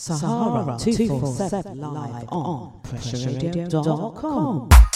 Sahara 247 live on pressureradio.com.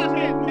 Gracias.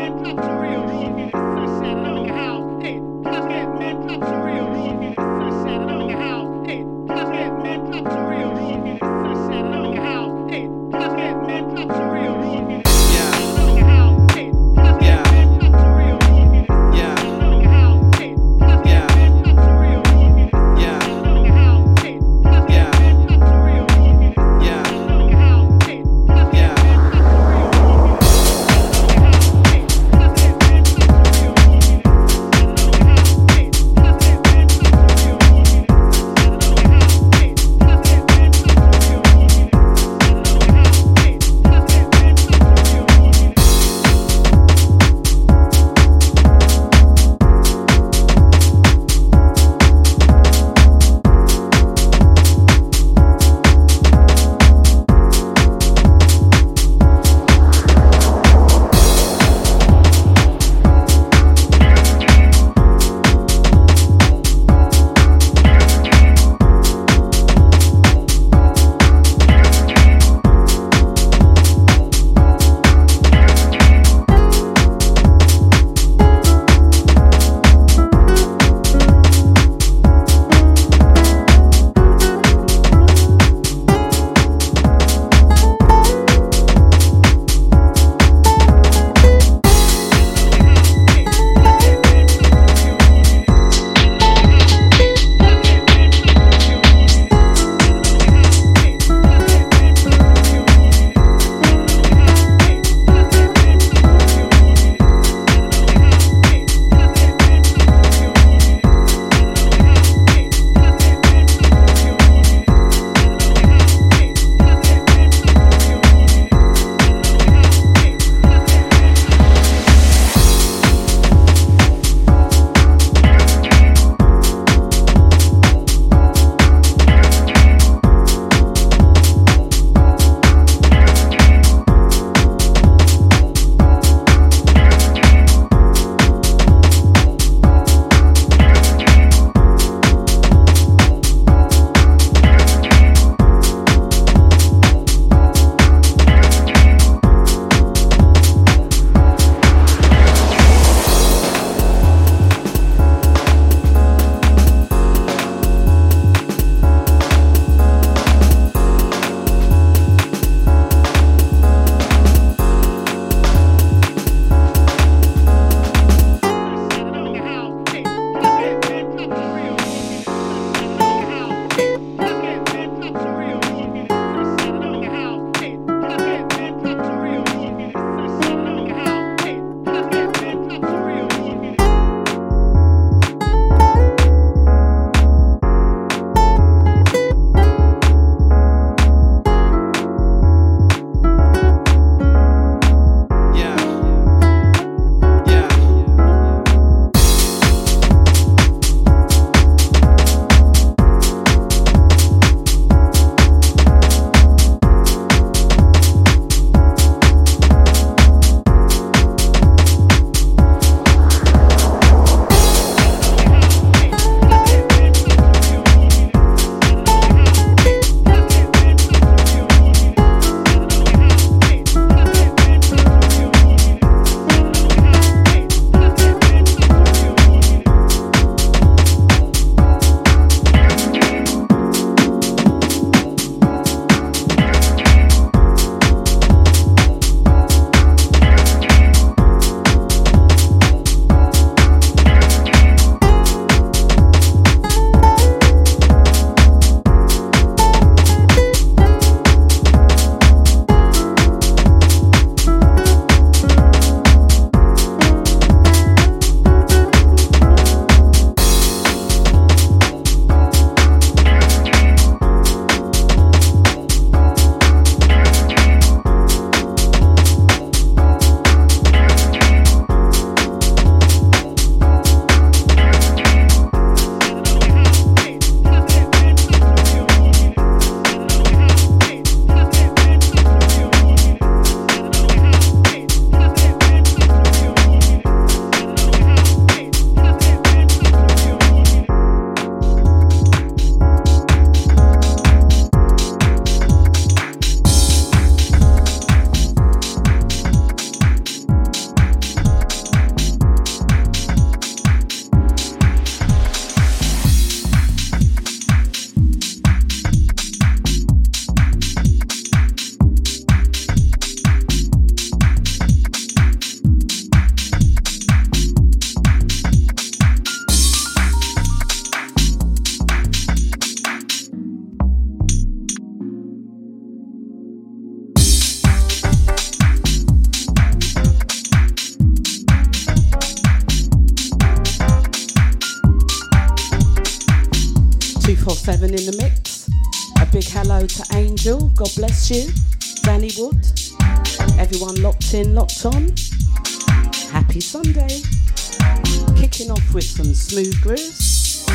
Some smooth grooves.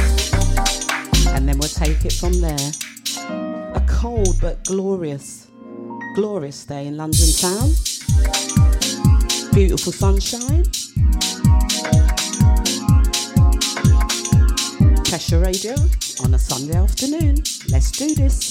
And then we'll take it from there. A cold but glorious, glorious day in London town. Beautiful sunshine. Pressure Radio on a Sunday afternoon. Let's do this.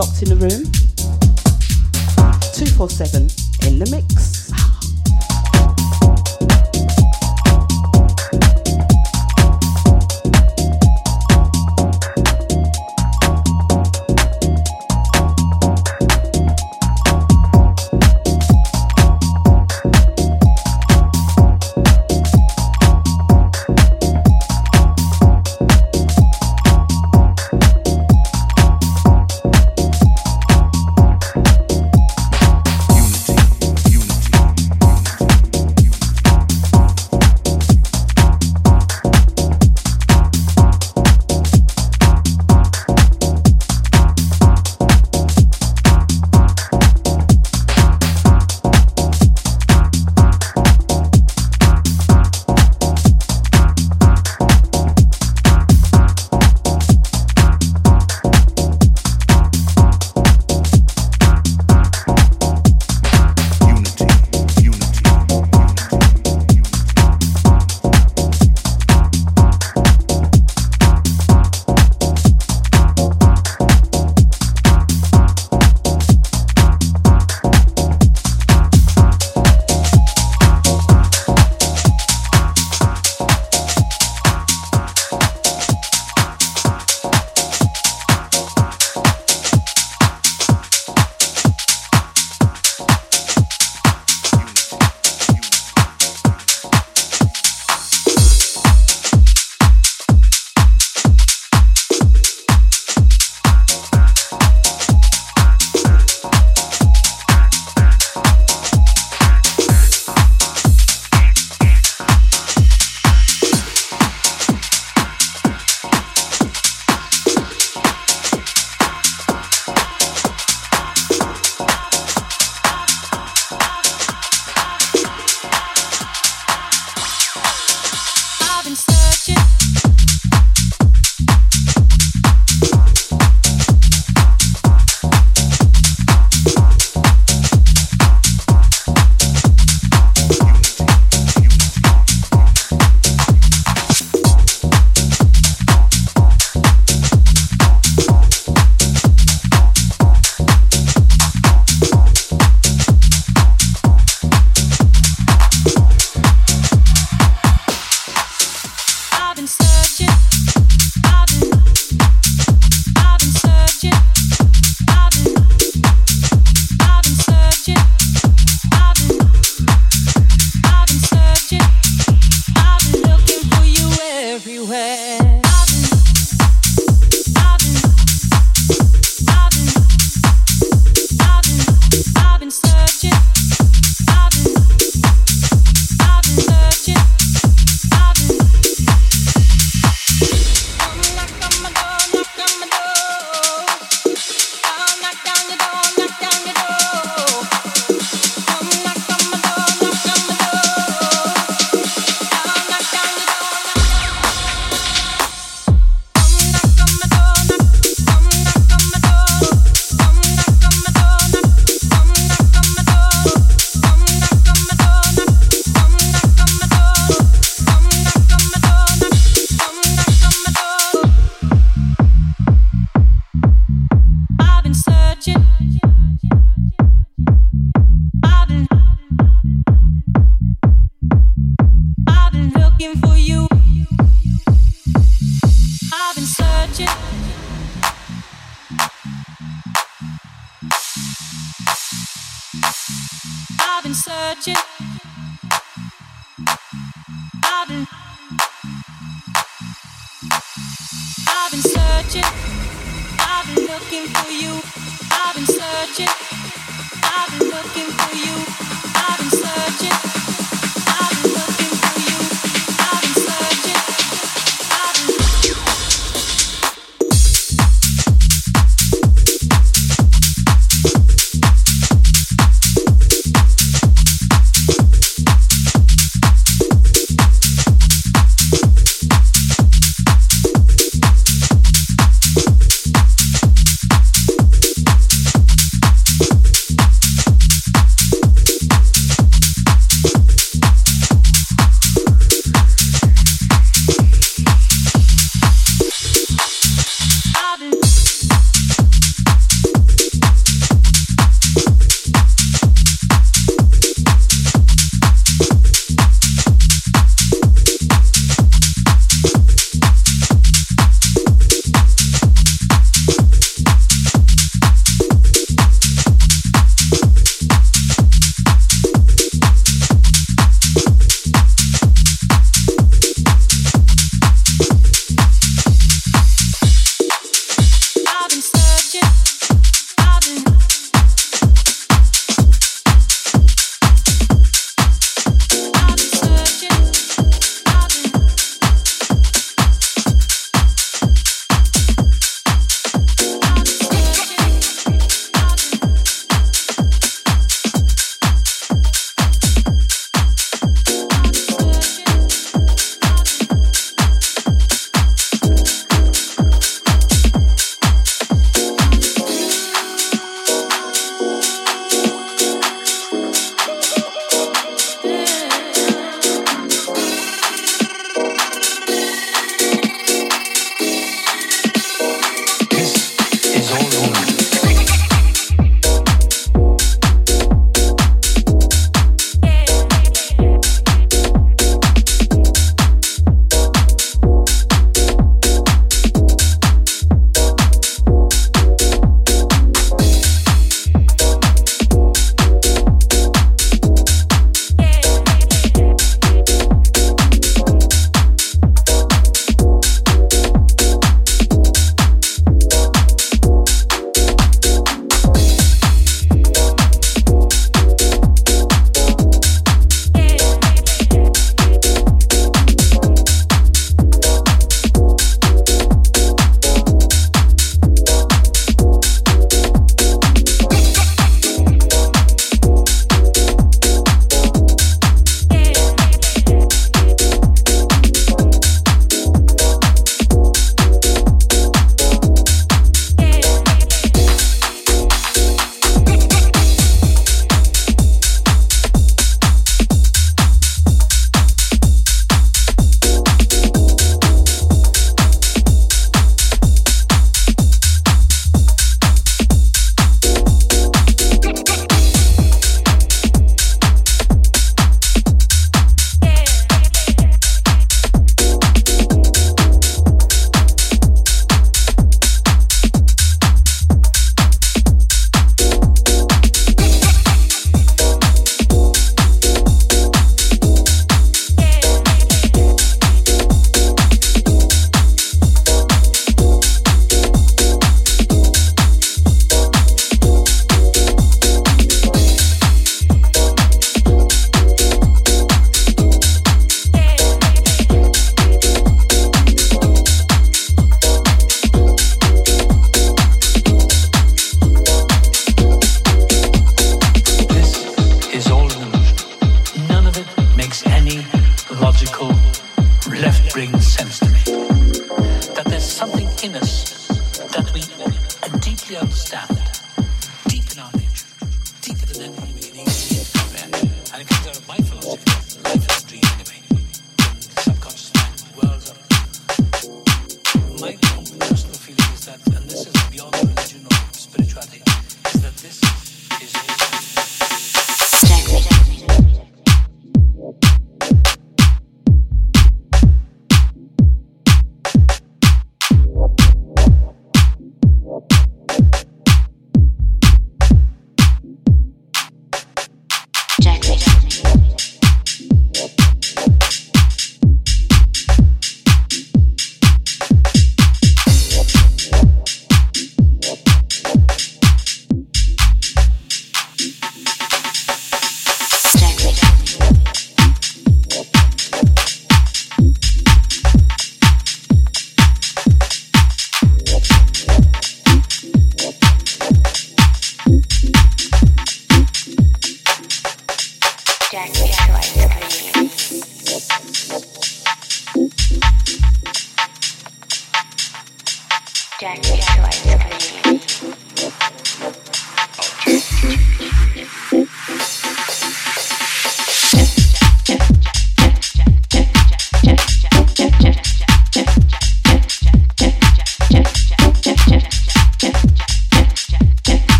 Locked in the room. 247 in the mix.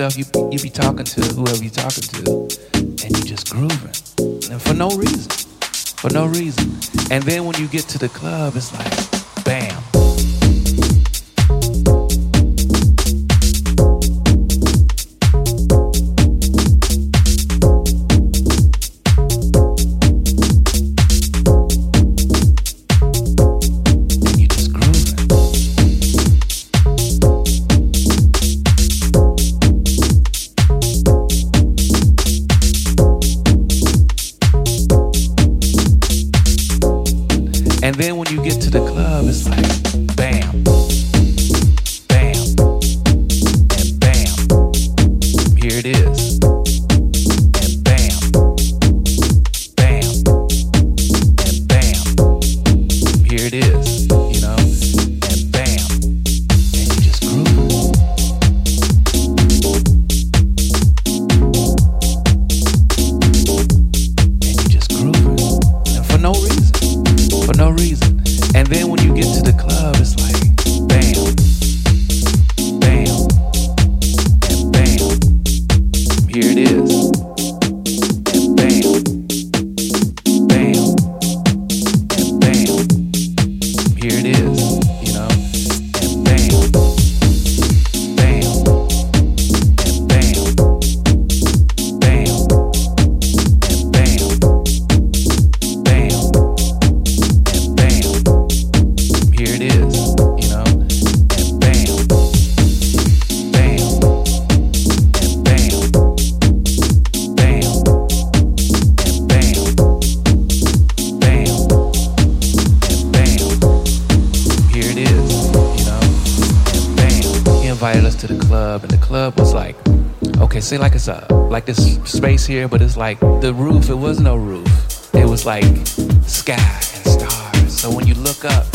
Yourself you you be talking to whoever you're talking to, and you're just grooving, and for no reason, for no reason. And then when you get to the club, it's like, bam. Say like it's a like this space here, but it's like the roof. It was no roof. It was like sky and stars. So when you look up,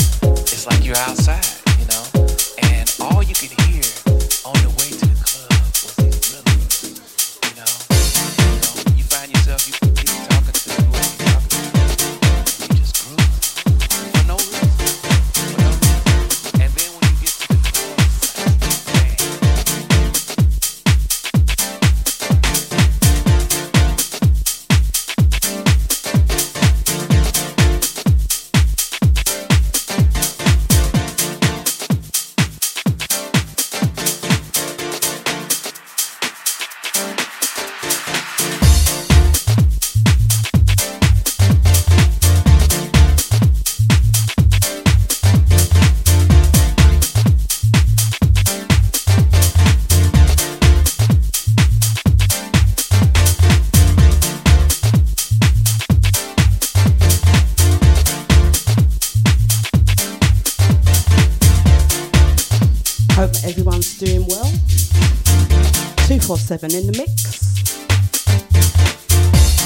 7 in the mix.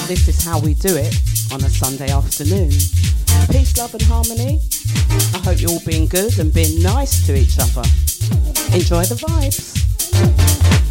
This is how we do it on a Sunday afternoon. Peace, love and harmony. I hope you're all being good and being nice to each other. Enjoy the vibes.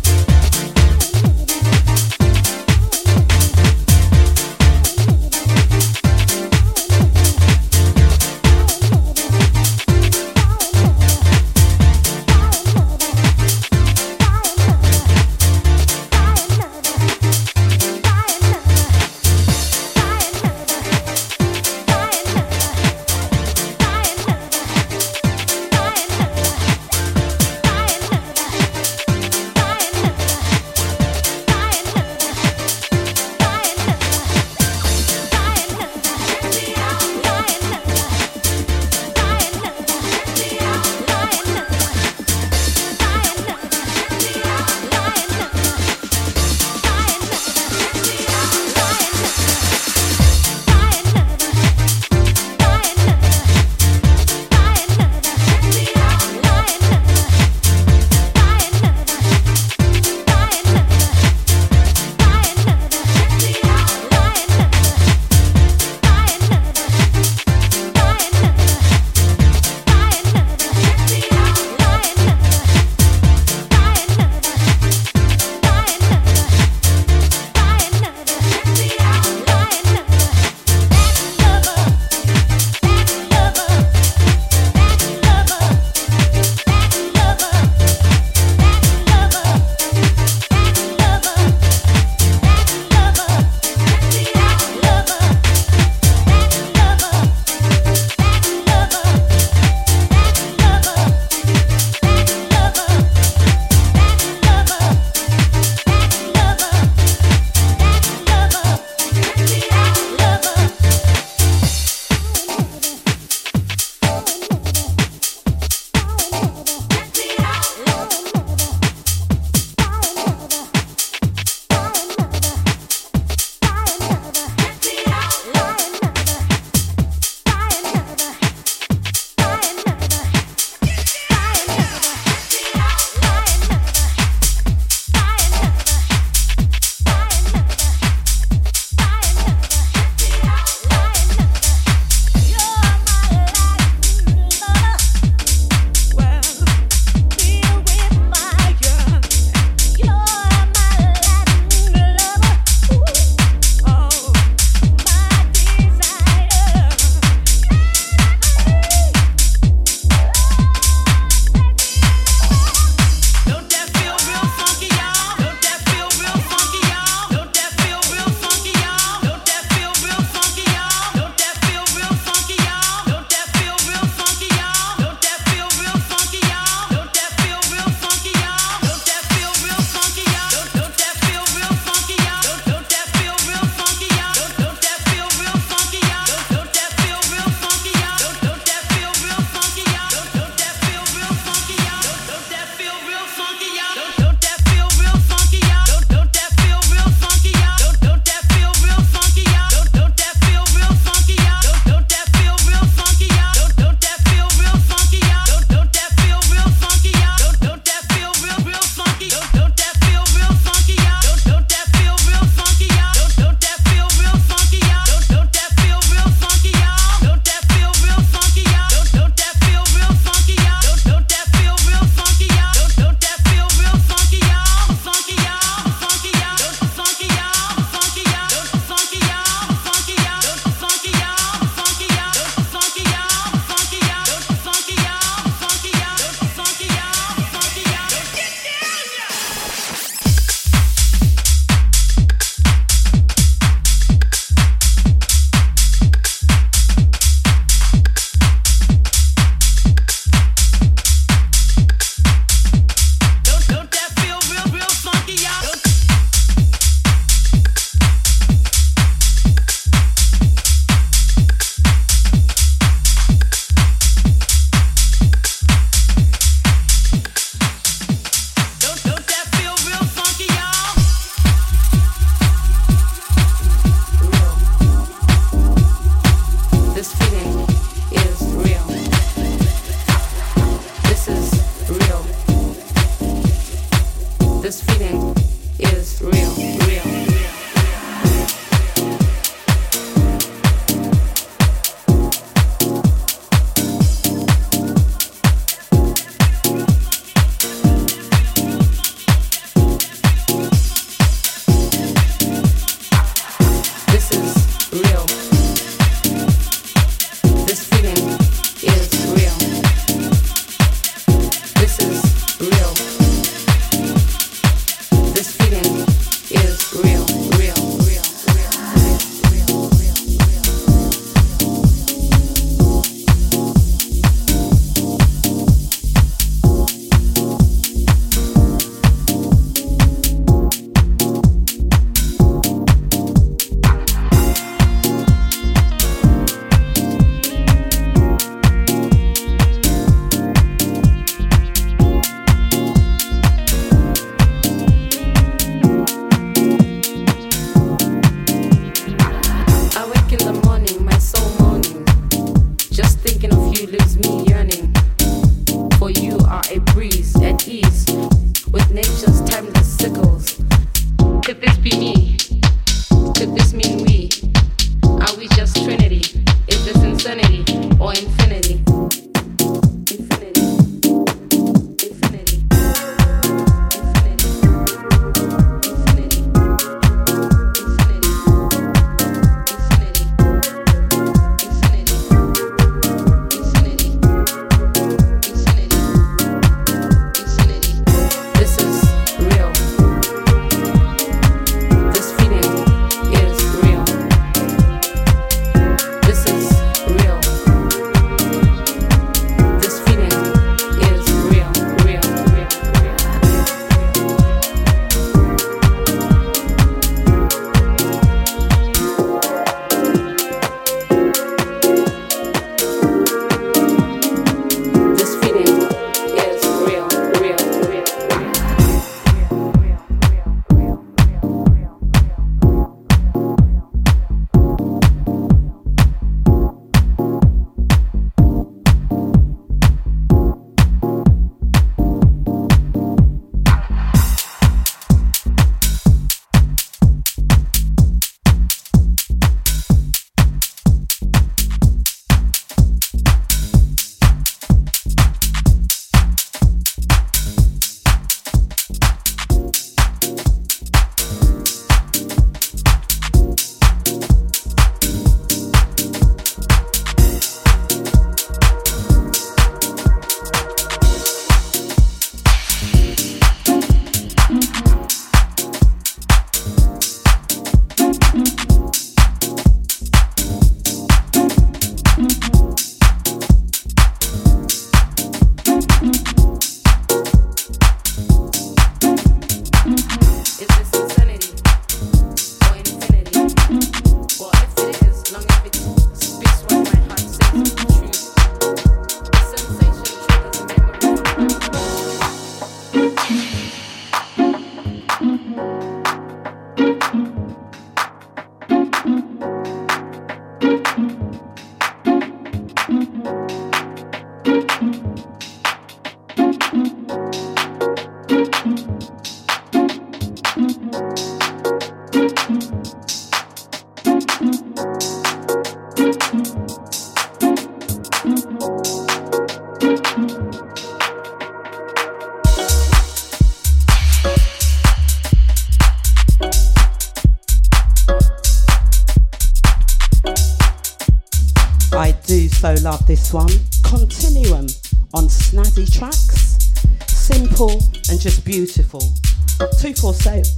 247, 247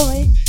enjoy.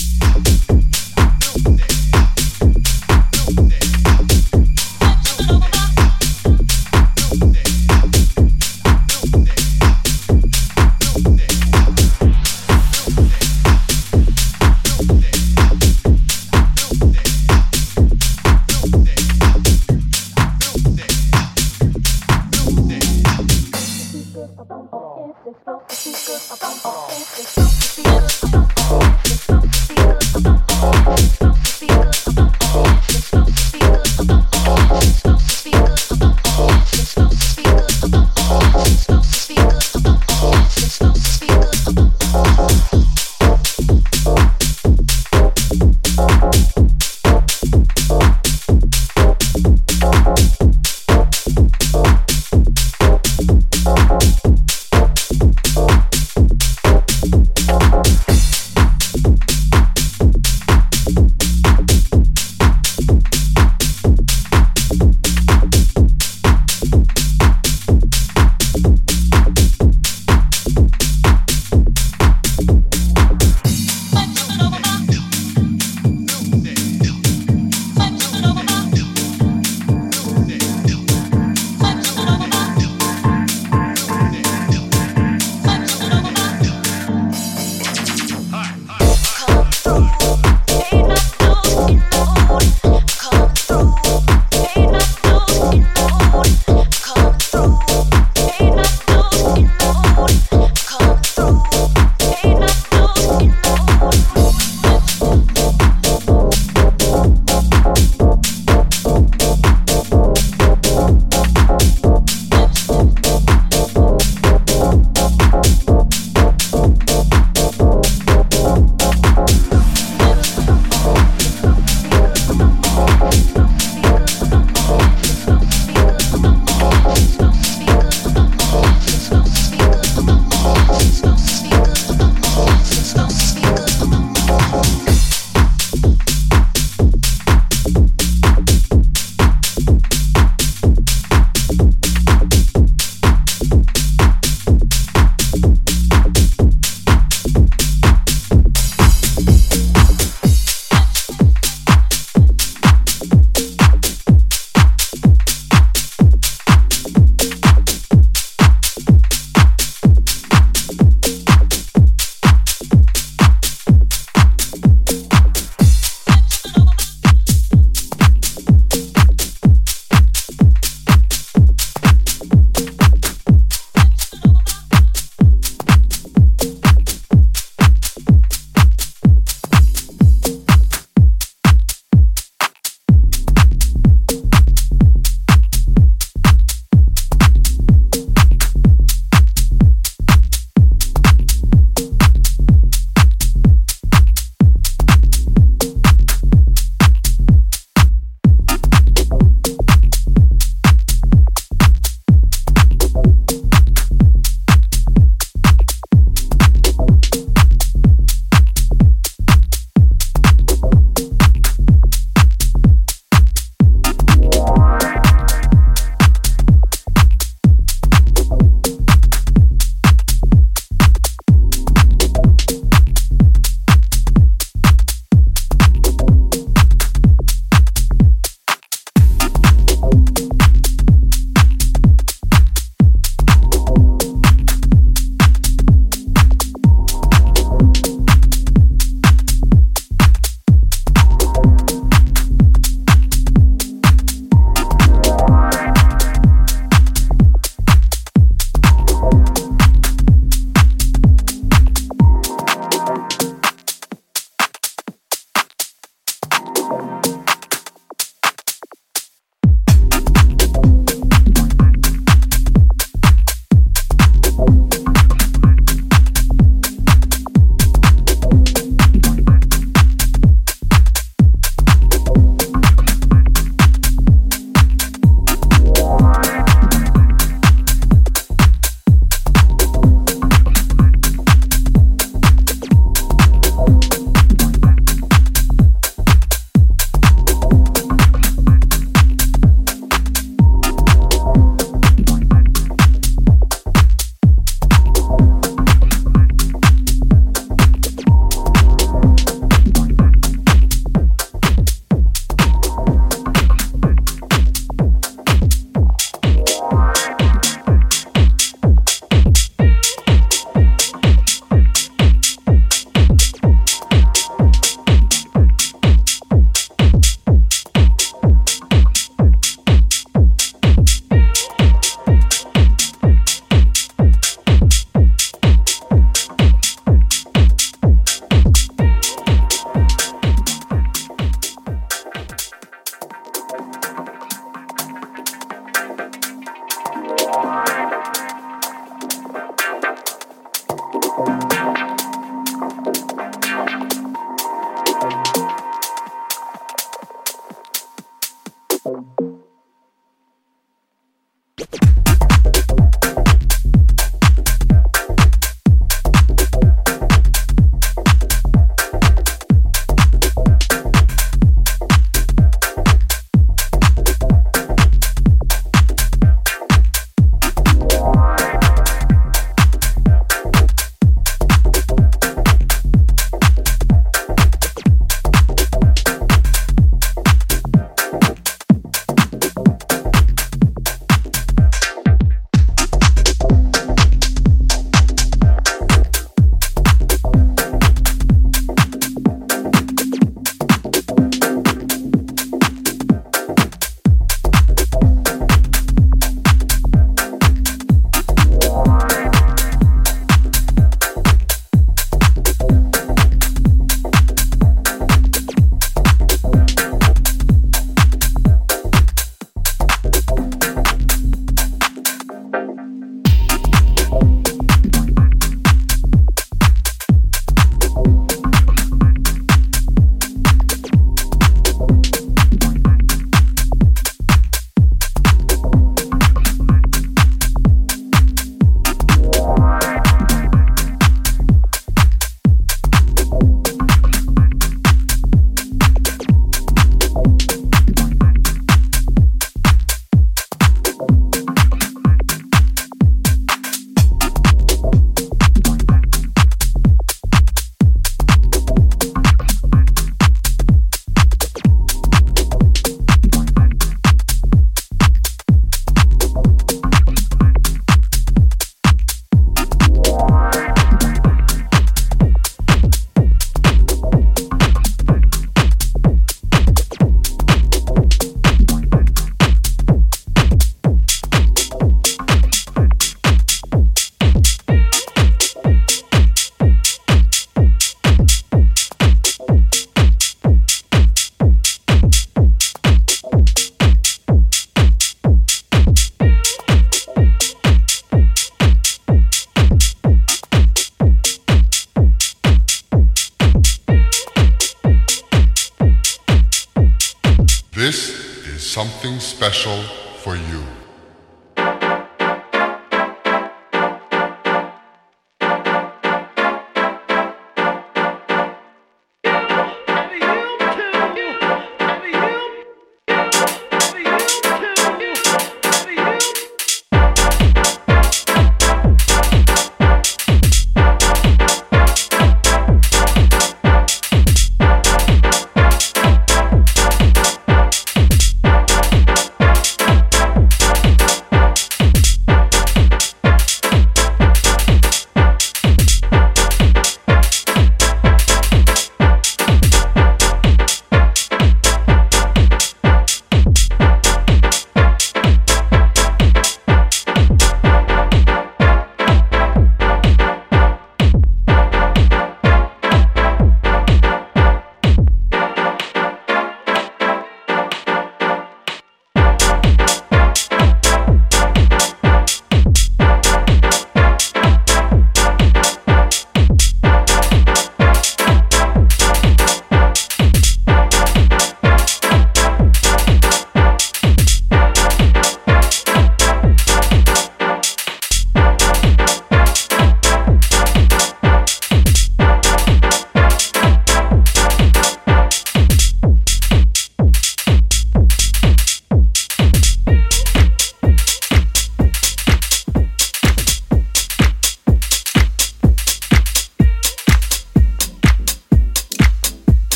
Special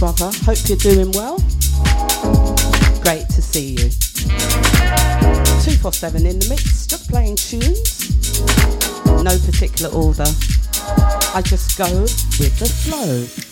you're doing well. Great to see you. 247 in the mix, just playing tunes. No particular order. I just go with the flow.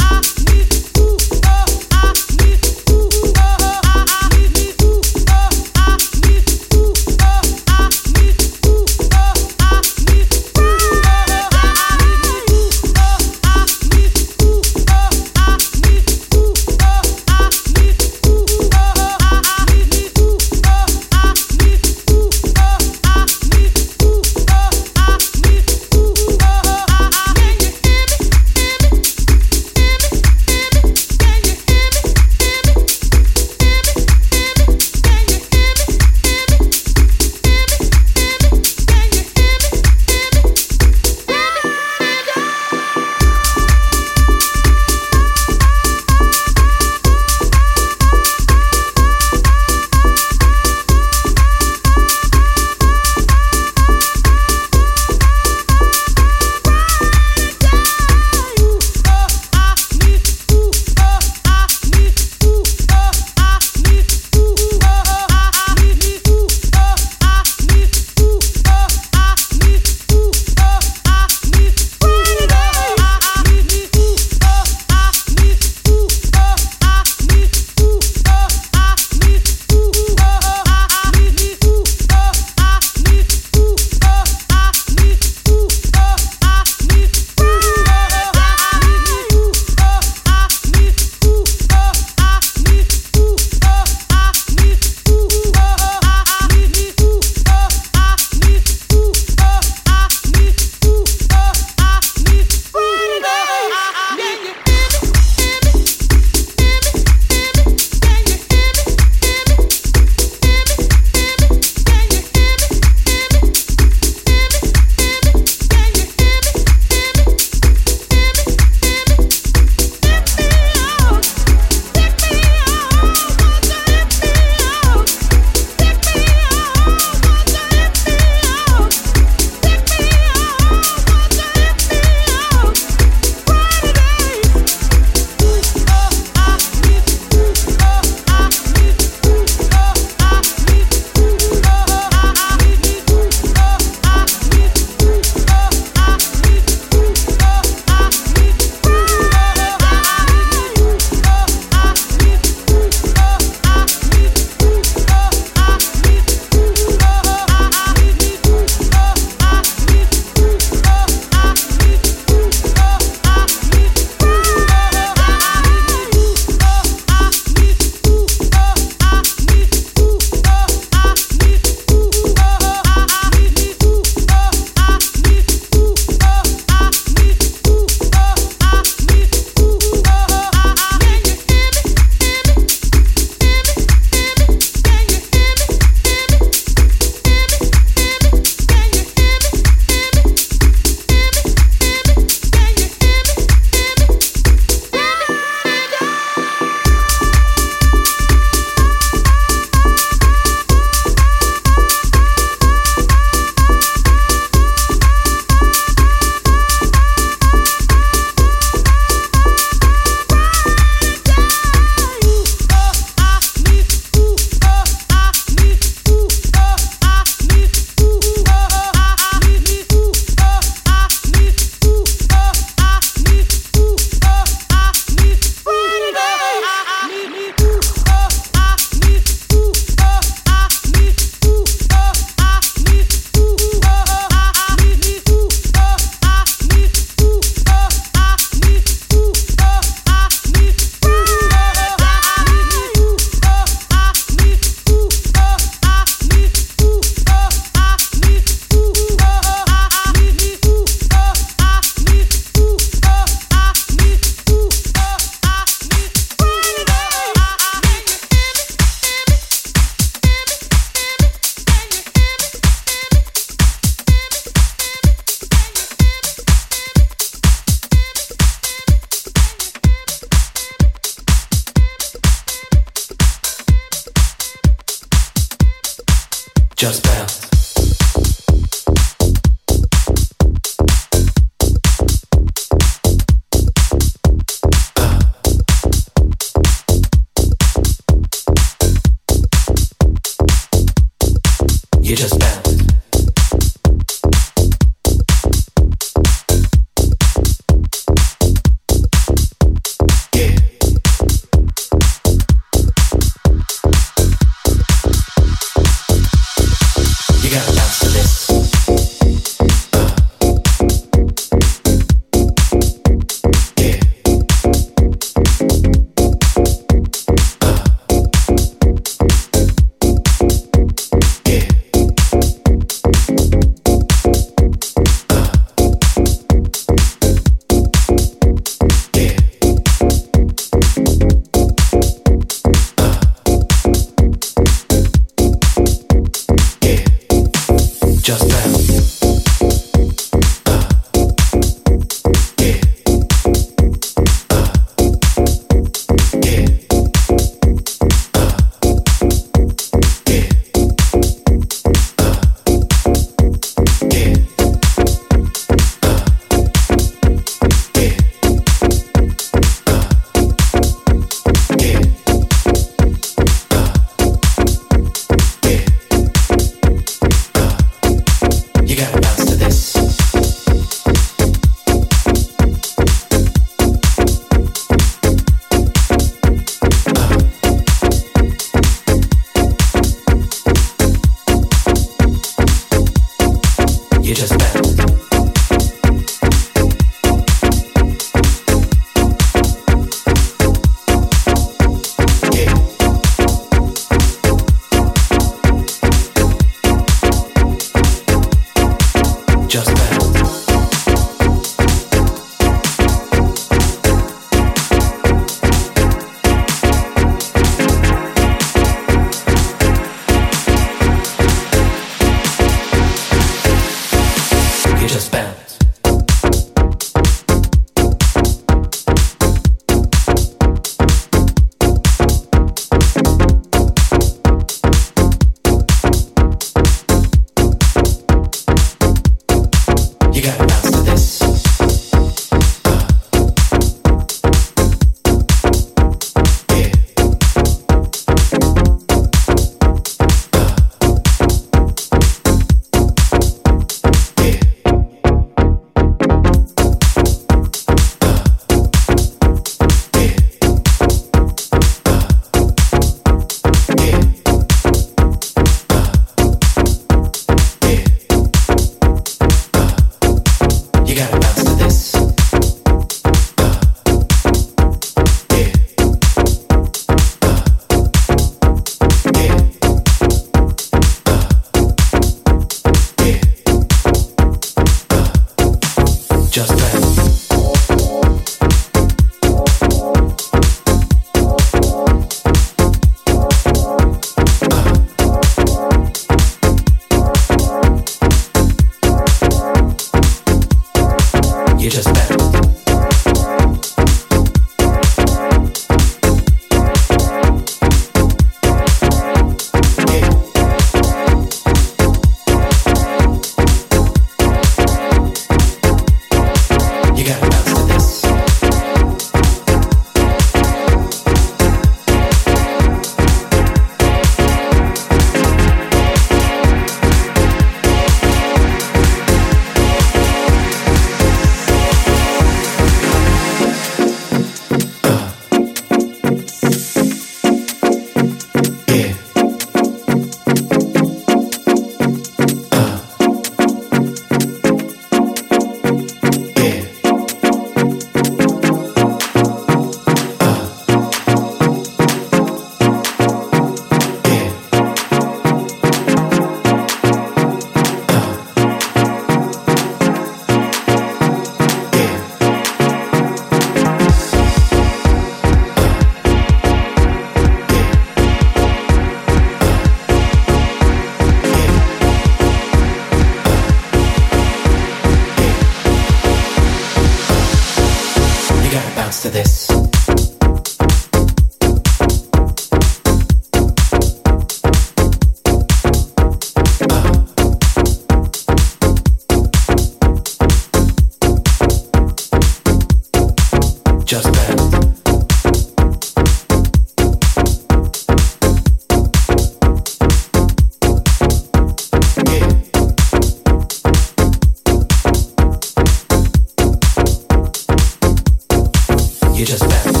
you just bounce.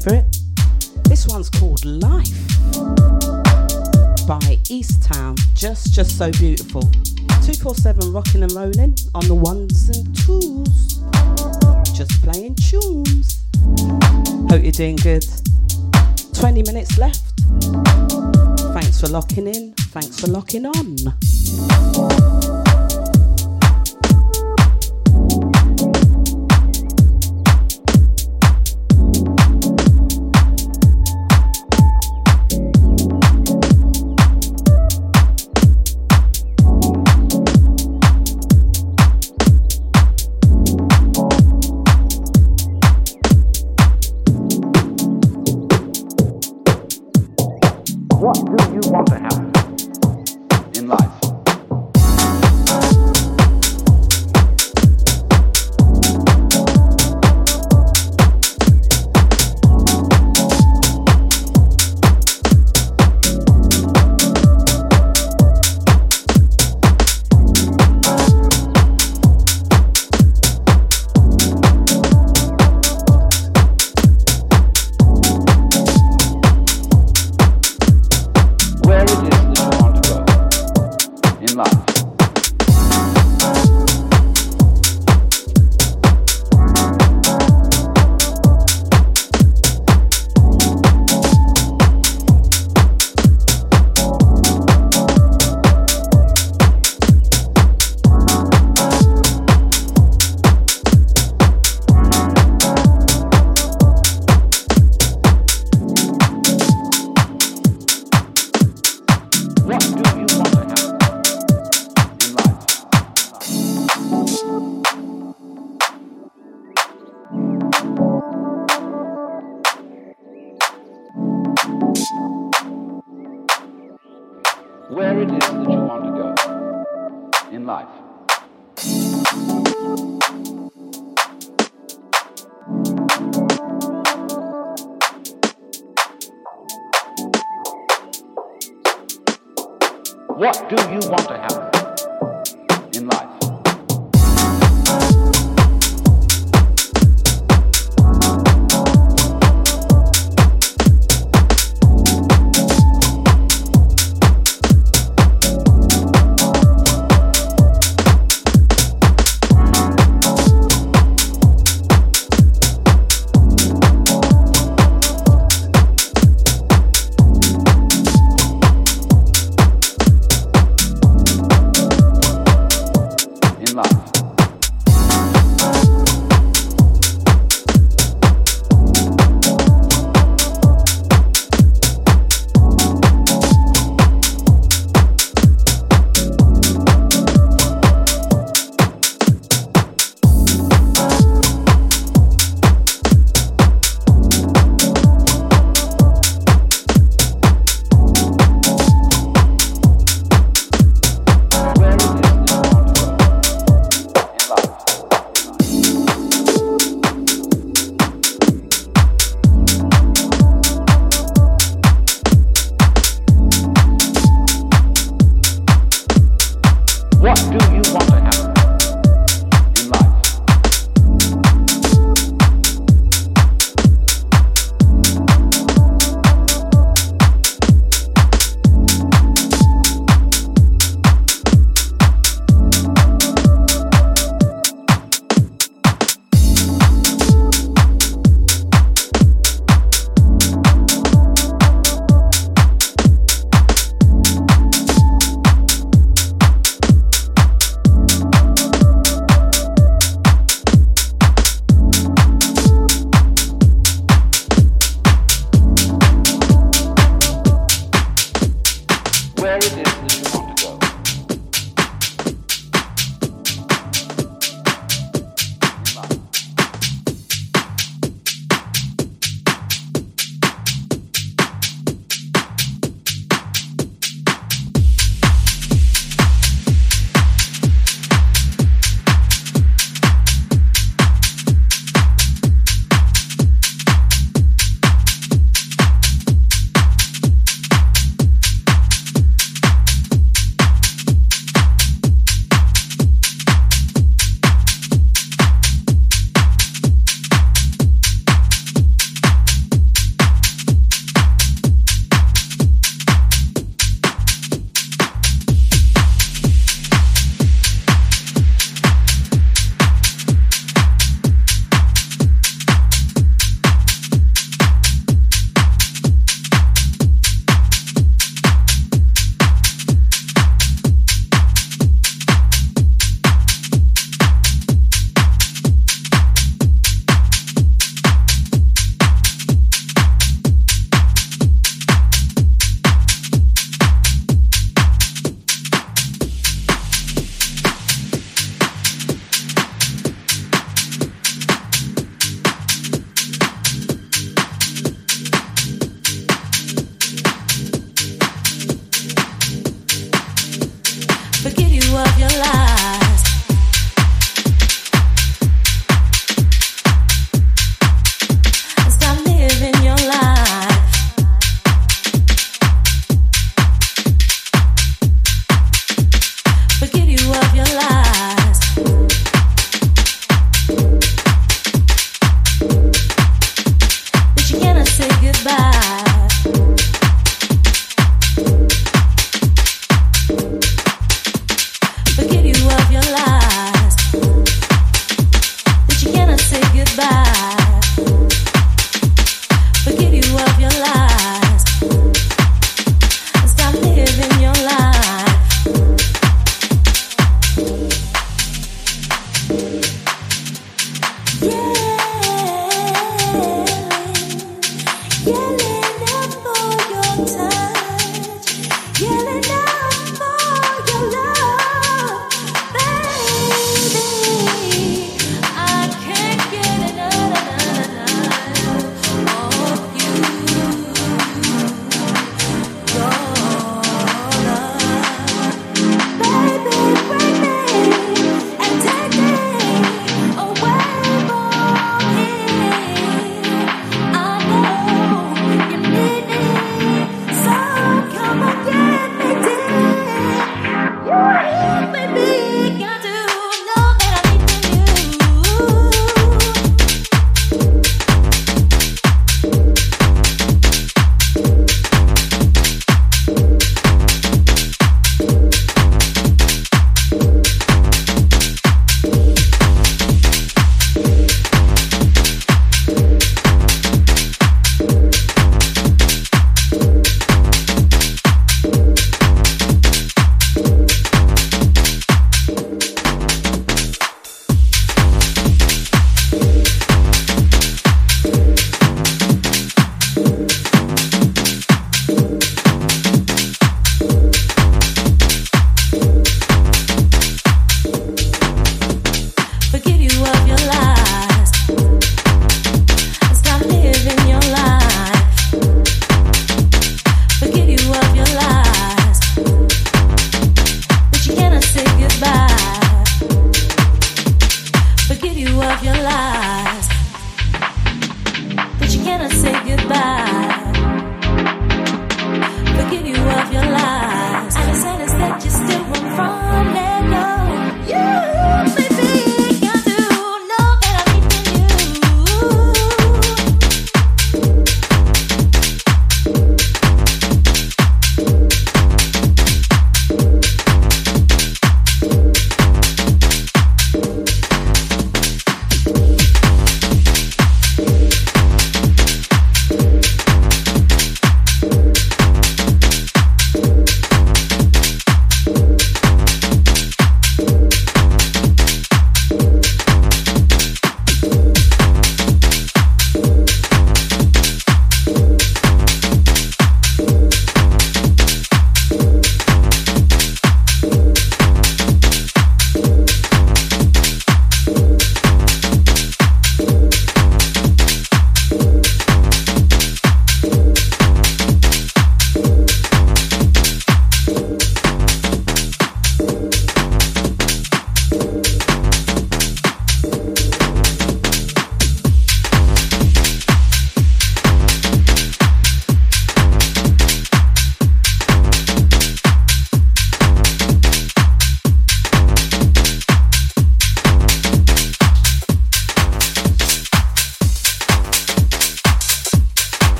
Favourite. This one's called Life by Easttown. Just, just so beautiful. 247 rocking and rolling on the ones and twos. Just playing tunes. Hope you're doing good. 20 minutes left. Thanks for locking in. Thanks for locking on.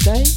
Today.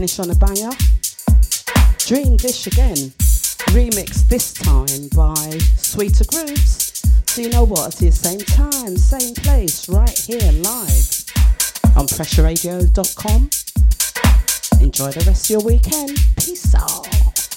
Finish on a banger. Dream Dish again, remix this time by Sweeter Grooves. So you know what, it's the same time, same place, right here live on pressureradio.com. Enjoy the rest of your weekend. Peace out.